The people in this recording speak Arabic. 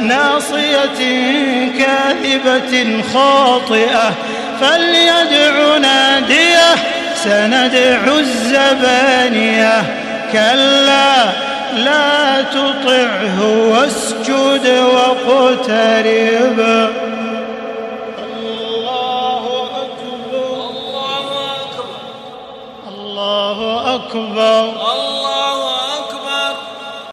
ناصية كاذبة خاطئة. فليدع ناديه سندع الزبانية. كلا لا تطعه واسجد واقترب. الله أكبر الله أكبر الله